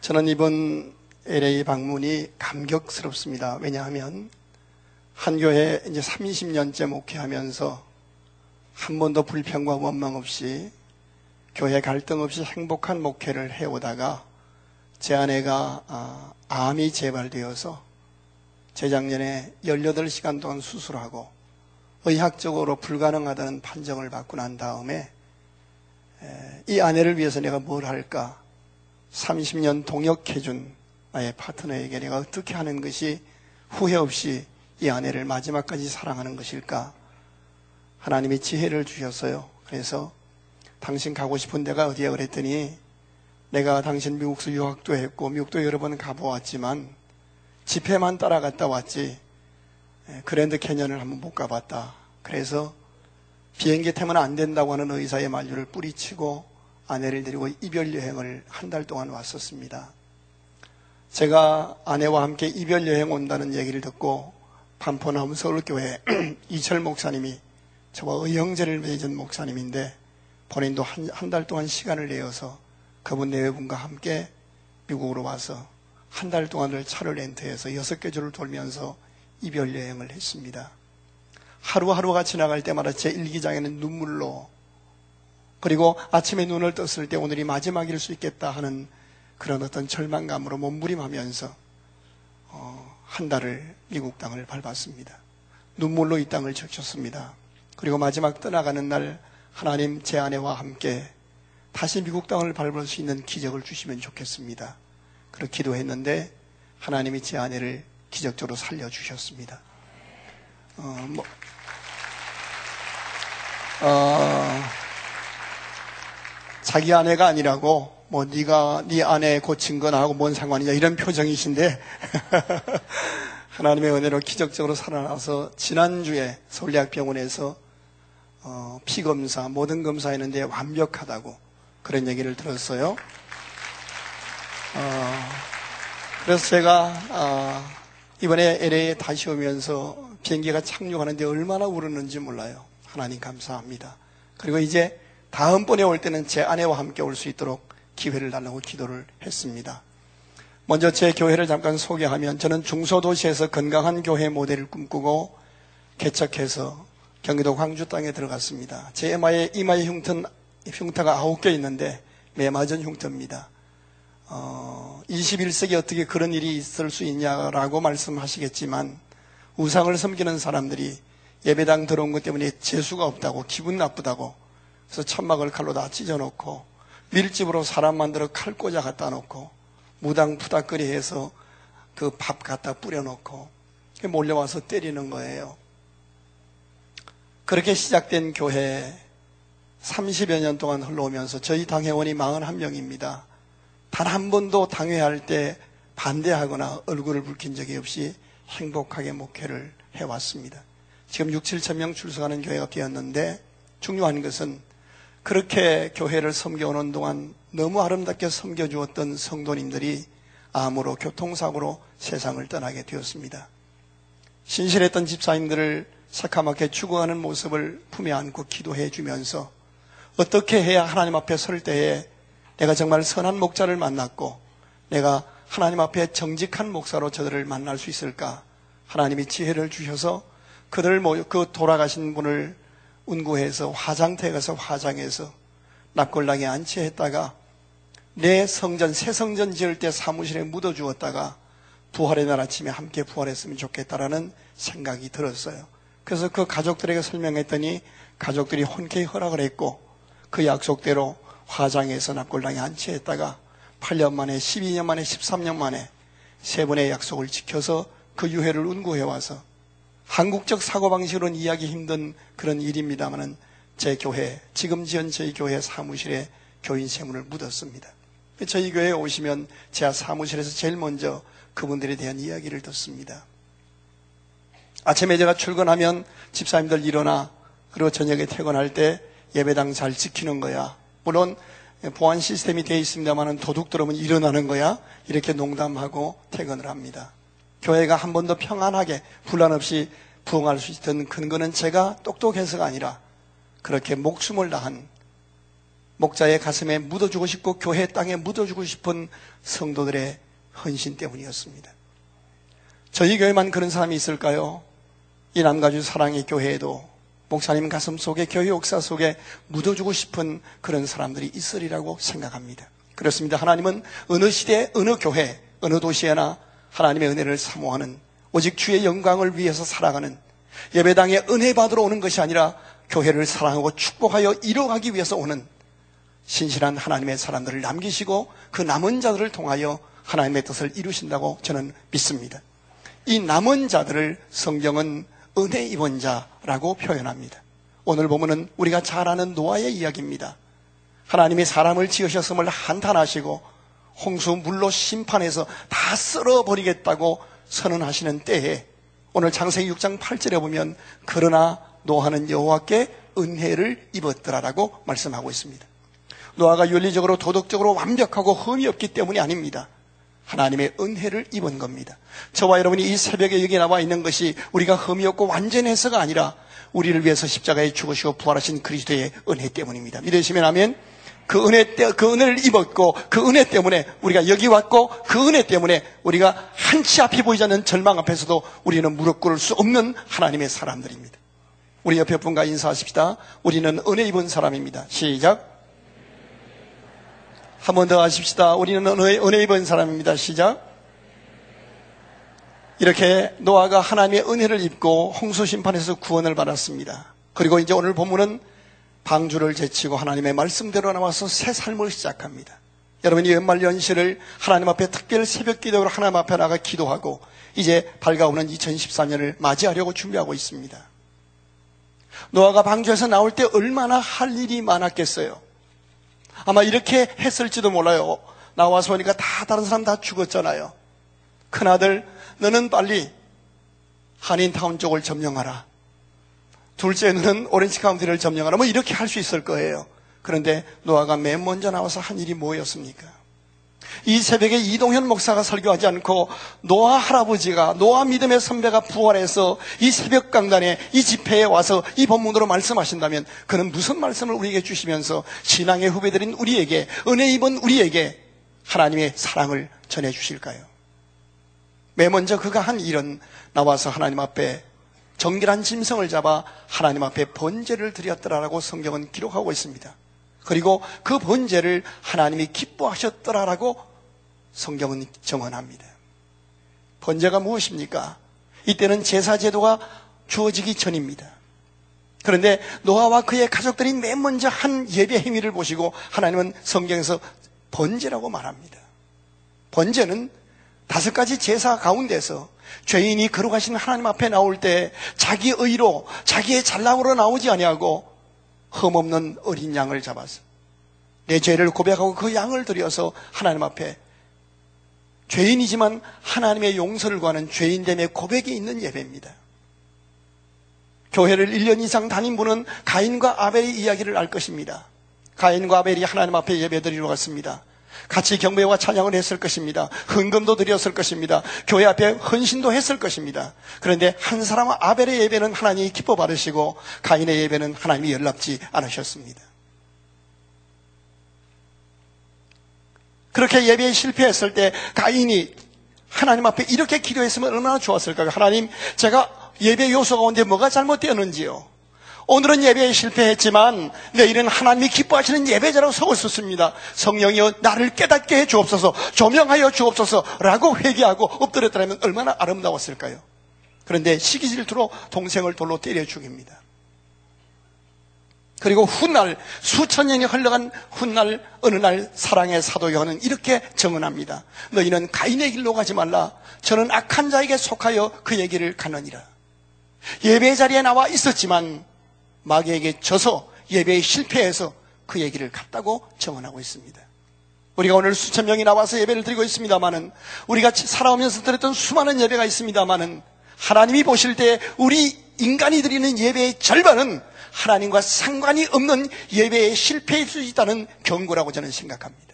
저는 이번 LA 방문이 감격스럽습니다. 왜냐하면 한 교회 이제 30년째 목회하면서 한 번도 불평과 원망 없이 교회 갈등 없이 행복한 목회를 해오다가 제 아내가 아, 암이 재발되어서 재작년에 18시간 동안 수술하고 의학적으로 불가능하다는 판정을 받고 난 다음에 이 아내를 위해서 내가 뭘 할까? 30년 동역해준 나의 파트너에게 내가 어떻게 하는 것이 후회 없이 이 아내를 마지막까지 사랑하는 것일까? 하나님이 지혜를 주셨어요. 그래서 당신 가고 싶은 데가 어디야 그랬더니 내가 당신 미국서 유학도 했고 미국도 여러 번 가보았지만 집회만 따라갔다 왔지 그랜드 캐년을 한번 못 가봤다. 그래서 비행기 타면 안 된다고 하는 의사의 만류를 뿌리치고 아내를 데리고 이별 여행을 한 달 동안 왔었습니다. 제가 아내와 함께 이별 여행 온다는 얘기를 듣고 반포나무 서울교회 이철 목사님이 저와 의형제를 맺은 목사님인데 본인도 한 달 동안 시간을 내어서 그분 내외분과 함께 미국으로 와서 한 달 동안을 차를 렌트해서 여섯 개 주를 돌면서 이별 여행을 했습니다. 하루하루가 지나갈 때마다 제 일기장에는 눈물로 그리고 아침에 눈을 떴을 때 오늘이 마지막일 수 있겠다 하는 그런 어떤 절망감으로 몸부림하면서 어, 한 달을 미국 땅을 밟았습니다. 눈물로 이 땅을 적셨습니다. 그리고 마지막 떠나가는 날 하나님 제 아내와 함께 다시 미국 땅을 밟을 수 있는 기적을 주시면 좋겠습니다. 그렇게 기도했는데 하나님이 제 아내를 기적적으로 살려주셨습니다. 어, 뭐, 어, 자기 아내가 아니라고 뭐 네가 네 아내 고친 건 하고 뭔 상관이냐 이런 표정이신데 하나님의 은혜로 기적적으로 살아나서 지난주에 서울대학병원에서 어, 피검사 모든 검사했는데 완벽하다고 그런 얘기를 들었어요. 어, 그래서 제가 어, 이번에 LA에 다시 오면서 비행기가 착륙하는데 얼마나 울었는지 몰라요. 하나님 감사합니다. 그리고 이제 다음번에 올 때는 제 아내와 함께 올 수 있도록 기회를 달라고 기도를 했습니다. 먼저 제 교회를 잠깐 소개하면 저는 중소도시에서 건강한 교회 모델을 꿈꾸고 개척해서 경기도 광주 땅에 들어갔습니다. 제 이마에, 이마에 흉터, 흉터가 아홉 개 있는데 매맞은 흉터입니다. 어, 21세기 어떻게 그런 일이 있을 수 있냐라고 말씀하시겠지만 우상을 섬기는 사람들이 예배당 들어온 것 때문에 재수가 없다고 기분 나쁘다고 그래서 천막을 칼로 다 찢어놓고 밀집으로 사람 만들어 칼 꽂아 갖다 놓고 무당 푸닥거리 해서 그 밥 갖다 뿌려놓고 몰려와서 때리는 거예요. 그렇게 시작된 교회 30여 년 동안 흘러오면서 저희 당회원이 41명입니다. 단 한 번도 당회할 때 반대하거나 얼굴을 붉힌 적이 없이 행복하게 목회를 해왔습니다. 지금 6, 7천 명 출석하는 교회가 되었는데 중요한 것은 그렇게 교회를 섬겨오는 동안 너무 아름답게 섬겨주었던 성도님들이 암으로 교통사고로 세상을 떠나게 되었습니다. 신실했던 집사님들을 새카맣게 죽어가는 모습을 품에 안고 기도해 주면서 어떻게 해야 하나님 앞에 설 때에 내가 정말 선한 목자를 만났고 내가 하나님 앞에 정직한 목사로 저들을 만날 수 있을까? 하나님이 지혜를 주셔서 그들 모여 그 돌아가신 분을 운구해서 화장터에 가서 화장해서 납골당에 안치했다가 내 성전 새 성전 지을 때 사무실에 묻어 주었다가 부활의 날 아침에 함께 부활했으면 좋겠다라는 생각이 들었어요. 그래서 그 가족들에게 설명했더니 가족들이 혼쾌히 허락을 했고 그 약속대로 화장해서 납골당에 안치했다가 8년 만에 12년 만에 13년 만에 세 번의 약속을 지켜서 그 유해를 운구해 와서 한국적 사고방식으로는 이해하기 힘든 그런 일입니다만은 제 교회, 지금 지은 저희 교회 사무실에 교인 세문을 묻었습니다. 저희 교회에 오시면 제 사무실에서 제일 먼저 그분들에 대한 이야기를 듣습니다. 아침에 제가 출근하면 집사님들 일어나 그리고 저녁에 퇴근할 때 예배당 잘 지키는 거야. 물론 보안 시스템이 되어 있습니다만 도둑 들어오면 일어나는 거야. 이렇게 농담하고 퇴근을 합니다. 교회가 한 번 더 평안하게 분란 없이 부흥할 수 있던 근거는 제가 똑똑해서가 아니라 그렇게 목숨을 다한 목자의 가슴에 묻어주고 싶고 교회 땅에 묻어주고 싶은 성도들의 헌신 때문이었습니다. 저희 교회만 그런 사람이 있을까요? 이 남가주 사랑의 교회에도 목사님 가슴 속에 교회 역사 속에 묻어주고 싶은 그런 사람들이 있으리라고 생각합니다. 그렇습니다. 하나님은 어느 시대, 어느 교회, 어느 도시에나 하나님의 은혜를 사모하는 오직 주의 영광을 위해서 살아가는 예배당에 은혜 받으러 오는 것이 아니라 교회를 사랑하고 축복하여 이뤄가기 위해서 오는 신실한 하나님의 사람들을 남기시고 그 남은 자들을 통하여 하나님의 뜻을 이루신다고 저는 믿습니다. 이 남은 자들을 성경은 은혜 입은 자라고 표현합니다. 오늘 보면은 우리가 잘 아는 노아의 이야기입니다. 하나님이 사람을 지으셨음을 한탄하시고 홍수 물로 심판해서 다 쓸어버리겠다고 선언하시는 때에 오늘 창세기 6장 8절에 보면 그러나 노아는 여호와께 은혜를 입었더라라고 말씀하고 있습니다. 노아가 윤리적으로 도덕적으로 완벽하고 흠이 없기 때문이 아닙니다. 하나님의 은혜를 입은 겁니다. 저와 여러분이 이 새벽에 여기 나와 있는 것이 우리가 흠이 없고 완전해서가 아니라 우리를 위해서 십자가에 죽으시고 부활하신 그리스도의 은혜 때문입니다. 믿으시면 하면 그 은혜 때, 그 은혜를 입었고 그 은혜 때문에 우리가 여기 왔고 그 은혜 때문에 우리가 한치 앞이 보이지 않는 절망 앞에서도 우리는 무릎 꿇을 수 없는 하나님의 사람들입니다. 우리 옆에 분과 인사하십시다. 우리는 은혜 입은 사람입니다. 시작. 한 번 더 하십시다. 우리는 은혜, 은혜 입은 사람입니다. 시작. 이렇게 노아가 하나님의 은혜를 입고 홍수 심판에서 구원을 받았습니다. 그리고 이제 오늘 본문은 방주를 제치고 하나님의 말씀대로 나와서 새 삶을 시작합니다. 여러분이 연말 연시를 하나님 앞에 특별 새벽 기도로 하나님 앞에 나가 기도하고 이제 밝아오는 2014년을 맞이하려고 준비하고 있습니다. 노아가 방주에서 나올 때 얼마나 할 일이 많았겠어요. 아마 이렇게 했을지도 몰라요. 나와서 보니까 다 다른 사람 다 죽었잖아요. 큰아들, 너는 빨리 한인타운 쪽을 점령하라. 둘째는 오렌지 카운티를 점령하라. 뭐 이렇게 할 수 있을 거예요. 그런데 노아가 맨 먼저 나와서 한 일이 뭐였습니까? 이 새벽에 이동현 목사가 설교하지 않고 노아 할아버지가 노아 믿음의 선배가 부활해서 이 새벽 강단에 이 집회에 와서 이 본문으로 말씀하신다면 그는 무슨 말씀을 우리에게 주시면서 신앙의 후배들인 우리에게 은혜 입은 우리에게 하나님의 사랑을 전해 주실까요? 맨 먼저 그가 한 일은 나와서 하나님 앞에 정결한 짐승을 잡아 하나님 앞에 번제를 드렸더라라고 성경은 기록하고 있습니다. 그리고 그 번제를 하나님이 기뻐하셨더라라고 성경은 정언합니다. 번제가 무엇입니까? 이때는 제사 제도가 주어지기 전입니다. 그런데 노아와 그의 가족들이 맨 먼저 한 예배 행위를 보시고 하나님은 성경에서 번제라고 말합니다. 번제는 다섯 가지 제사 가운데서 죄인이 걸어가신 하나님 앞에 나올 때 자기 의로 자기의 잘남으로 나오지 아니하고 흠없는 어린 양을 잡아서 내 죄를 고백하고 그 양을 들여서 하나님 앞에 죄인이지만 하나님의 용서를 구하는 죄인됨의 고백이 있는 예배입니다. 교회를 1년 이상 다닌 분은 가인과 아벨의 이야기를 알 것입니다. 가인과 아벨이 하나님 앞에 예배드리러 갔습니다. 같이 경배와 찬양을 했을 것입니다. 헌금도 드렸을 것입니다. 교회 앞에 헌신도 했을 것입니다. 그런데 한 사람 아벨의 예배는 하나님이 기뻐 받으시고 가인의 예배는 하나님이 연락지 않으셨습니다. 그렇게 예배에 실패했을 때 가인이 하나님 앞에 이렇게 기도했으면 얼마나 좋았을까요? 하나님, 제가 예배 요소 가운데 뭐가 잘못되었는지요? 오늘은 예배에 실패했지만 내일은 하나님이 기뻐하시는 예배자라고 서고 있었습니다. 성령이여 나를 깨닫게 해 주옵소서 조명하여 주옵소서 라고 회개하고 엎드렸다면 얼마나 아름다웠을까요? 그런데 시기 질투로 동생을 돌로 때려 죽입니다. 그리고 훗날 수천 년이 흘러간 훗날 어느 날 사랑의 사도 요한은 이렇게 정언합니다. 너희는 가인의 길로 가지 말라. 저는 악한 자에게 속하여 그 얘기를 가느니라. 예배 자리에 나와 있었지만 마귀에게 져서 예배에 실패해서 그 얘기를 갔다고 정언하고 있습니다. 우리가 오늘 수천 명이 나와서 예배를 드리고 있습니다만은 우리가 살아오면서 드렸던 수많은 예배가 있습니다만은 하나님이 보실 때 우리 인간이 드리는 예배의 절반은 하나님과 상관이 없는 예배에 실패할 수 있다는 경고라고 저는 생각합니다.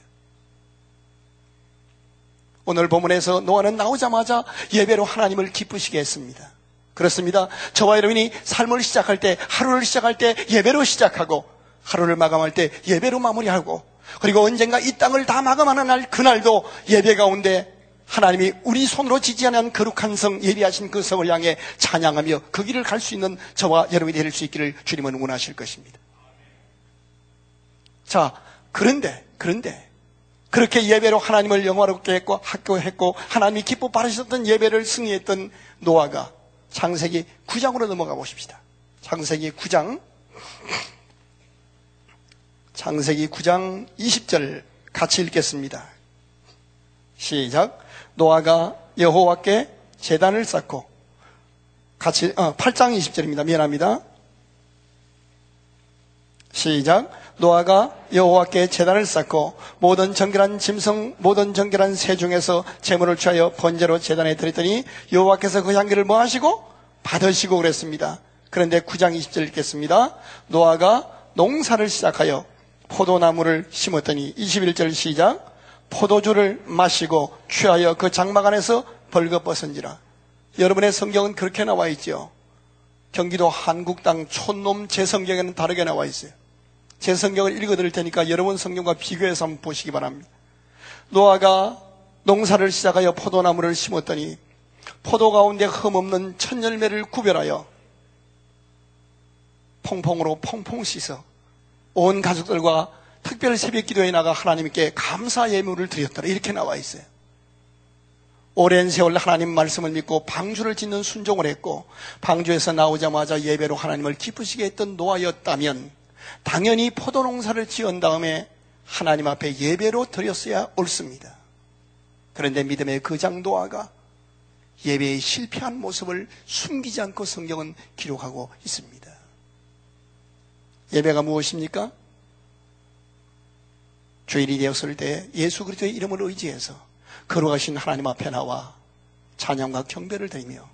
오늘 본문에서 노아는 나오자마자 예배로 하나님을 기쁘시게 했습니다. 그렇습니다. 저와 여러분이 삶을 시작할 때, 하루를 시작할 때 예배로 시작하고 하루를 마감할 때 예배로 마무리하고 그리고 언젠가 이 땅을 다 마감하는 날 그날도 예배 가운데 하나님이 우리 손으로 지지하는 거룩한 성 예비하신 그 성을 향해 찬양하며 그 길을 갈 수 있는 저와 여러분이 될 수 있기를 주님은 응원하실 것입니다. 자, 그런데 그런데 그렇게 예배로 하나님을 영화롭게 했고 학교했고 하나님이 기뻐 바라셨던 예배를 승리했던 노아가 창세기 9장으로 넘어가 보십시다. 창세기 9장 창세기 9장 20절 같이 읽겠습니다. 시작. 노아가 여호와께 재단을 쌓고 같이 어, 8장 20절입니다. 미안합니다. 시작. 노아가 여호와께 제단을 쌓고 모든 정결한 짐승 모든 정결한 새 중에서 제물을 취하여 번제로 제단에 드렸더니 여호와께서 그 향기를 뭐 하시고 받으시고 그랬습니다. 그런데 9장 20절 읽겠습니다. 노아가 농사를 시작하여 포도나무를 심었더니 21절 시작 포도주를 마시고 취하여 그 장막 안에서 벌거벗은지라 여러분의 성경은 그렇게 나와 있죠. 경기도 한국당 촌놈 제 성경에는 다르게 나와 있어요. 제 성경을 읽어드릴 테니까 여러분 성경과 비교해서 한번 보시기 바랍니다. 노아가 농사를 시작하여 포도나무를 심었더니 포도 가운데 흠없는 천 열매를 구별하여 퐁퐁으로 퐁퐁 씻어 온 가족들과 특별 새벽 기도에 나가 하나님께 감사 예물을 드렸더라 이렇게 나와 있어요. 오랜 세월 하나님 말씀을 믿고 방주를 짓는 순종을 했고 방주에서 나오자마자 예배로 하나님을 기쁘시게 했던 노아였다면 당연히 포도 농사를 지은 다음에 하나님 앞에 예배로 드렸어야 옳습니다. 그런데 믿음의 그 장도아가 예배에 실패한 모습을 숨기지 않고 성경은 기록하고 있습니다. 예배가 무엇입니까? 주일이 되었을 때 예수 그리스도의 이름을 의지해서 걸어가신 하나님 앞에 나와 찬양과 경배를 드리며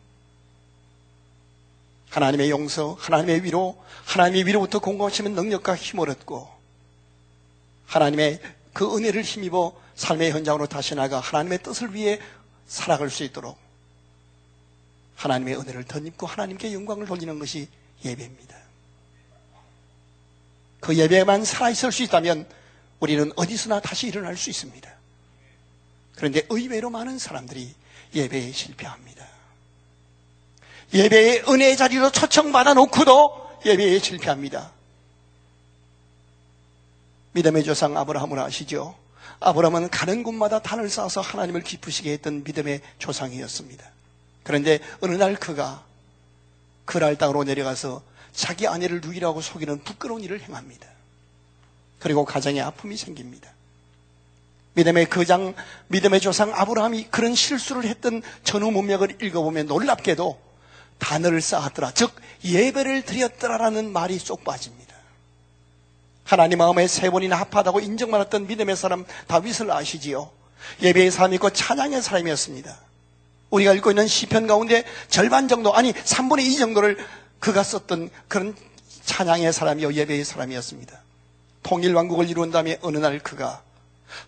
하나님의 용서, 하나님의 위로, 하나님의 위로부터 공고하시는 능력과 힘을 얻고 하나님의 그 은혜를 힘입어 삶의 현장으로 다시 나가 하나님의 뜻을 위해 살아갈 수 있도록 하나님의 은혜를 덧입고 하나님께 영광을 돌리는 것이 예배입니다. 그 예배만 살아있을 수 있다면 우리는 어디서나 다시 일어날 수 있습니다. 그런데 의외로 많은 사람들이 예배에 실패합니다. 예배의 은혜의 자리로 초청받아 놓고도 예배에 실패합니다. 믿음의 조상 아브라함을 아시죠? 아브라함은 가는 곳마다 단을 쌓아서 하나님을 기쁘시게 했던 믿음의 조상이었습니다. 그런데 어느 날 그가 그랄 땅으로 내려가서 자기 아내를 누이라고 속이는 부끄러운 일을 행합니다. 그리고 가정에 아픔이 생깁니다. 믿음의 거장, 믿음의 조상 아브라함이 그런 실수를 했던 전후 문맥을 읽어보면 놀랍게도 단어를 쌓았더라. 즉, 예배를 드렸더라라는 말이 쏙 빠집니다. 하나님 마음에 세 번이나 합하다고 인정받았던 믿음의 사람 다윗을 아시지요? 예배의 사람이고 찬양의 사람이었습니다. 우리가 읽고 있는 시편 가운데 절반 정도, 아니 3분의 2 정도를 그가 썼던 그런 찬양의 사람이요, 예배의 사람이었습니다. 통일왕국을 이룬 다음에 어느 날 그가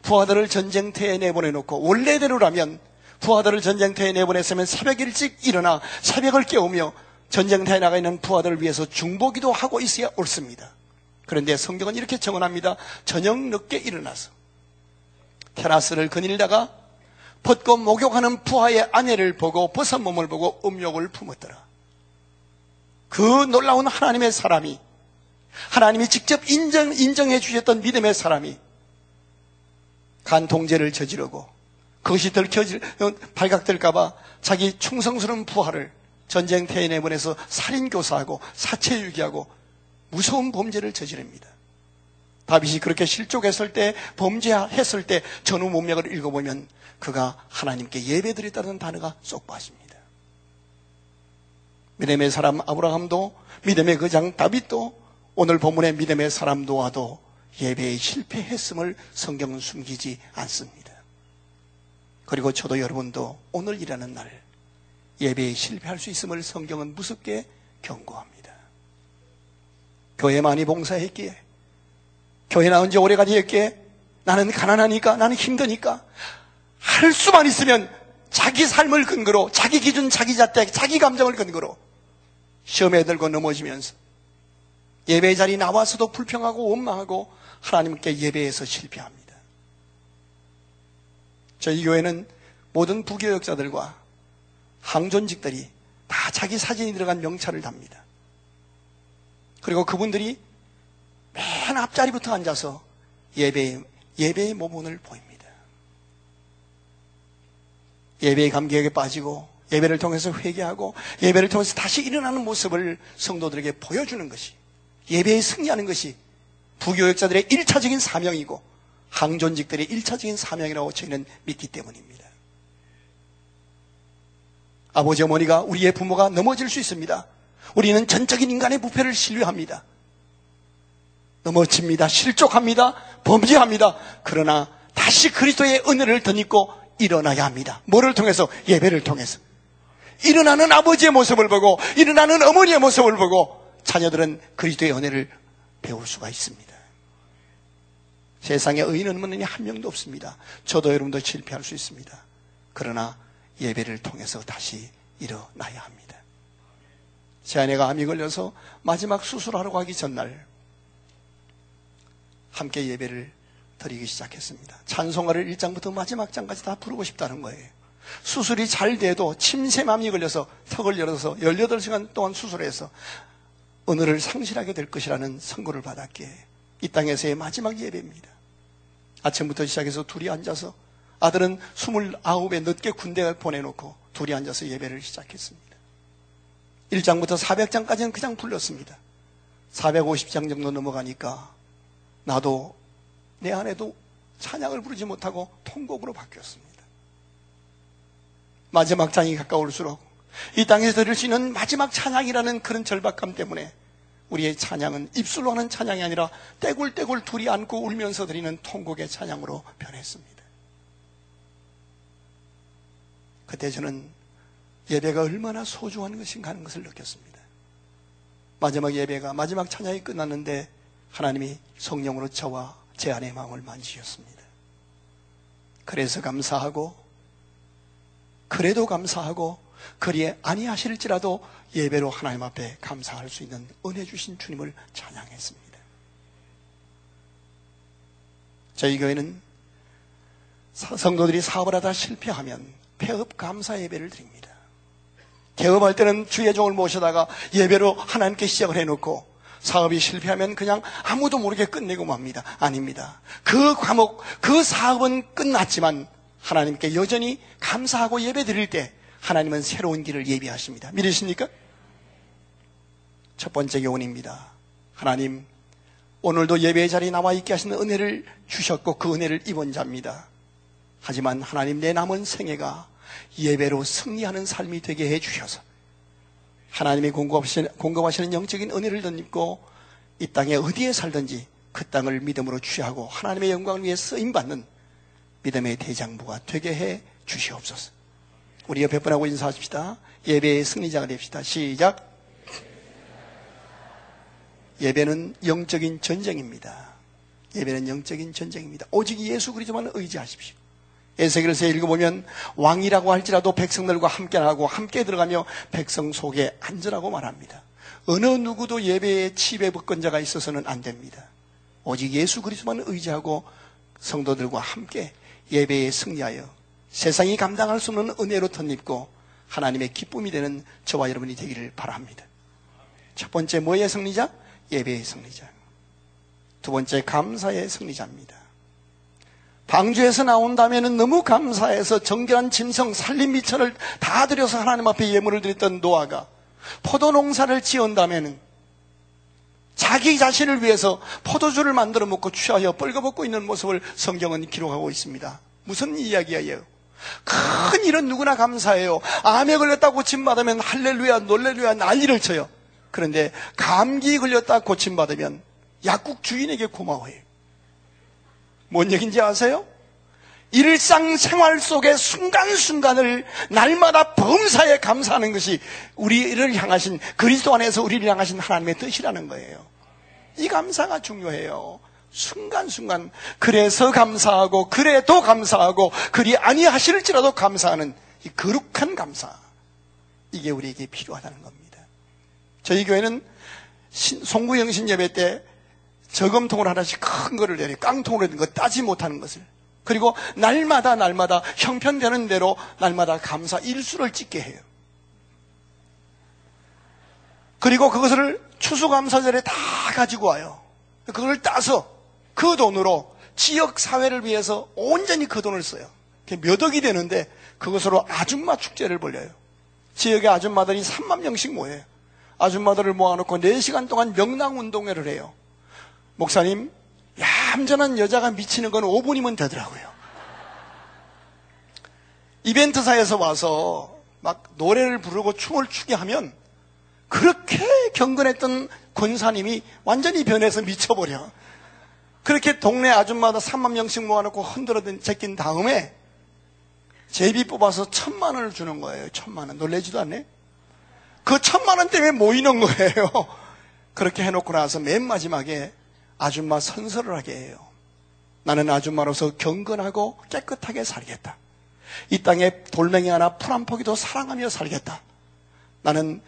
부하들을 전쟁터에 내보내놓고 원래대로라면 부하들을 전쟁터에 내보냈으면 새벽 일찍 일어나 새벽을 깨우며 전쟁터에 나가 있는 부하들을 위해서 중보기도 하고 있어야 옳습니다. 그런데 성경은 이렇게 정언합니다. 저녁 늦게 일어나서 테라스를 거닐다가 벗고 목욕하는 부하의 아내를 보고 벗은 몸을 보고 음욕을 품었더라. 그 놀라운 하나님의 사람이 하나님이 직접 인정, 인정해 주셨던 믿음의 사람이 간통죄를 저지르고 그것이 들켜질, 발각될까봐 자기 충성스러운 부하를 전쟁터에 내보내서 살인교사하고 사체유기하고 무서운 범죄를 저지릅니다. 다윗이 그렇게 실족했을 때, 범죄했을 때 전후 문맥을 읽어보면 그가 하나님께 예배드렸다는 단어가 쏙 빠집니다. 믿음의 사람 아브라함도 믿음의 그장 다윗도 오늘 본문의 믿음의 사람 도와도 예배에 실패했음을 성경은 숨기지 않습니다. 그리고 저도 여러분도 오늘이라는 날 예배에 실패할 수 있음을 성경은 무섭게 경고합니다. 교회 많이 봉사했기에 교회 나온 지 오래가지 했기에 나는 가난하니까 나는 힘드니까 할 수만 있으면 자기 삶을 근거로 자기 기준 자기 잣대 자기 감정을 근거로 시험에 들고 넘어지면서 예배 자리 나와서도 불평하고 원망하고 하나님께 예배에서 실패합니다. 저희 교회는 모든 부교역자들과 항존직들이 다 자기 사진이 들어간 명찰을 답니다. 그리고 그분들이 맨 앞자리부터 앉아서 예배, 예배의 모본을 보입니다. 예배의 감격에 빠지고 예배를 통해서 회개하고 예배를 통해서 다시 일어나는 모습을 성도들에게 보여주는 것이 예배에 승리하는 것이 부교역자들의 1차적인 사명이고 항존직들의 1차적인 사명이라고 저희는 믿기 때문입니다. 아버지 어머니가 우리의 부모가 넘어질 수 있습니다. 우리는 전적인 인간의 부패를 신뢰합니다. 넘어집니다. 실족합니다. 범죄합니다. 그러나 다시 그리스도의 은혜를 덧입고 일어나야 합니다. 뭐를 통해서? 예배를 통해서. 일어나는 아버지의 모습을 보고 일어나는 어머니의 모습을 보고 자녀들은 그리스도의 은혜를 배울 수가 있습니다. 세상에 의인은 없는 한 명도 없습니다. 저도 여러분도 실패할 수 있습니다. 그러나 예배를 통해서 다시 일어나야 합니다. 제 아내가 암이 걸려서 마지막 수술하러 가기 전날 함께 예배를 드리기 시작했습니다. 찬송가를 1장부터 마지막 장까지 다 부르고 싶다는 거예요. 수술이 잘 돼도 침샘암이 걸려서 턱을 열어서 18시간 동안 수술해서 오늘을 상실하게 될 것이라는 선고를 받았기에 이 땅에서의 마지막 예배입니다. 아침부터 시작해서 둘이 앉아서 아들은 29에 늦게 군대에 보내놓고 둘이 앉아서 예배를 시작했습니다. 1장부터 400장까지는 그냥 불렀습니다. 450장 정도 넘어가니까 나도 내 안에도 찬양을 부르지 못하고 통곡으로 바뀌었습니다. 마지막 장이 가까울수록 이 땅에서 들을 수 있는 마지막 찬양이라는 그런 절박함 때문에 우리의 찬양은 입술로 하는 찬양이 아니라 떼굴떼굴 둘이 안고 울면서 드리는 통곡의 찬양으로 변했습니다. 그때 저는 예배가 얼마나 소중한 것인가 하는 것을 느꼈습니다. 마지막 예배가 마지막 찬양이 끝났는데 하나님이 성령으로 저와 제 안의 마음을 만지셨습니다. 그래서 감사하고 그래도 감사하고 그리 아니하실지라도 예배로 하나님 앞에 감사할 수 있는 은혜 주신 주님을 찬양했습니다. 저희 교회는 성도들이 사업을 하다 실패하면 폐업 감사 예배를 드립니다. 개업할 때는 주의 종을 모셔다가 예배로 하나님께 시작을 해놓고 사업이 실패하면 그냥 아무도 모르게 끝내고 맙니다. 아닙니다. 그 과목, 그 사업은 끝났지만 하나님께 여전히 감사하고 예배 드릴 때 하나님은 새로운 길을 예비하십니다. 믿으십니까? 첫 번째 교훈입니다. 하나님, 오늘도 예배의 자리에 나와 있게 하시는 은혜를 주셨고 그 은혜를 입은 자입니다. 하지만 하나님 내 남은 생애가 예배로 승리하는 삶이 되게 해 주셔서 하나님이 공급하시는, 공급하시는 영적인 은혜를 덧입고 이 땅에 어디에 살든지 그 땅을 믿음으로 취하고 하나님의 영광을 위해 쓰임받는 믿음의 대장부가 되게 해 주시옵소서. 우리 옆에 분하고 인사하십시다. 예배의 승리자가 됩시다. 시작. 예배는 영적인 전쟁입니다. 예배는 영적인 전쟁입니다. 오직 예수 그리스도만 의지하십시오. 에세겔서 읽어보면 왕이라고 할지라도 백성들과 함께 하고 함께 들어가며 백성 속에 안전하고 말합니다. 어느 누구도 예배에 치배 법권자가 있어서는 안 됩니다. 오직 예수 그리스도만 의지하고 성도들과 함께 예배에 승리하여 세상이 감당할 수 없는 은혜로 덧입고 하나님의 기쁨이 되는 저와 여러분이 되기를 바랍니다. 첫 번째 뭐의 승리자? 예배의 승리자. 두 번째 감사의 승리자입니다. 방주에서 나온다면 너무 감사해서 정결한 짐승 살림 미천을 다 들여서 하나님 앞에 예물을 드렸던 노아가 포도 농사를 지은다면 자기 자신을 위해서 포도주를 만들어 먹고 취하여 뻘거벗고 있는 모습을 성경은 기록하고 있습니다. 무슨 이야기예요? 큰 일은 누구나 감사해요. 암에 걸렸다 고침받으면 할렐루야, 놀렐루야 난리를 쳐요. 그런데 감기 걸렸다 고침받으면 약국 주인에게 고마워해요. 뭔 얘기인지 아세요? 일상생활 속의 순간순간을 날마다 범사에 감사하는 것이 우리를 향하신 그리스도 안에서 우리를 향하신 하나님의 뜻이라는 거예요. 이 감사가 중요해요. 순간순간 그래서 감사하고 그래도 감사하고 그리 아니하실지라도 감사하는 이 거룩한 감사 이게 우리에게 필요하다는 겁니다. 저희 교회는 송구영신 예배 때 저금통을 하나씩 큰 거를 내려 깡통으로 된거 따지 못하는 것을 그리고 날마다 날마다 형편되는 대로 날마다 감사 일수를 찍게 해요. 그리고 그것을 추수감사절에 다 가지고 와요. 그걸 따서 그 돈으로 지역 사회를 위해서 온전히 그 돈을 써요. 몇 억이 되는데 그것으로 아줌마 축제를 벌려요. 지역의 아줌마들이 3만 명씩 모여요. 아줌마들을 모아놓고 4시간 동안 명랑운동회를 해요. 목사님, 얌전한 여자가 미치는 건 5분이면 되더라고요. 이벤트사에서 와서 막 노래를 부르고 춤을 추게 하면 그렇게 경건했던 권사님이 완전히 변해서 미쳐버려. 그렇게 동네 아줌마다 3만 명씩 모아놓고 흔들어 제낀 다음에 제비 뽑아서 천만 원을 주는 거예요. 천만 원. 놀래지도 않네? 그 천만 원 때문에 모이는 거예요. 그렇게 해놓고 나서 맨 마지막에 아줌마 선서를 하게 해요. 나는 아줌마로서 경건하고 깨끗하게 살겠다. 이 땅에 돌멩이 하나 풀 한 포기도 사랑하며 살겠다. 나는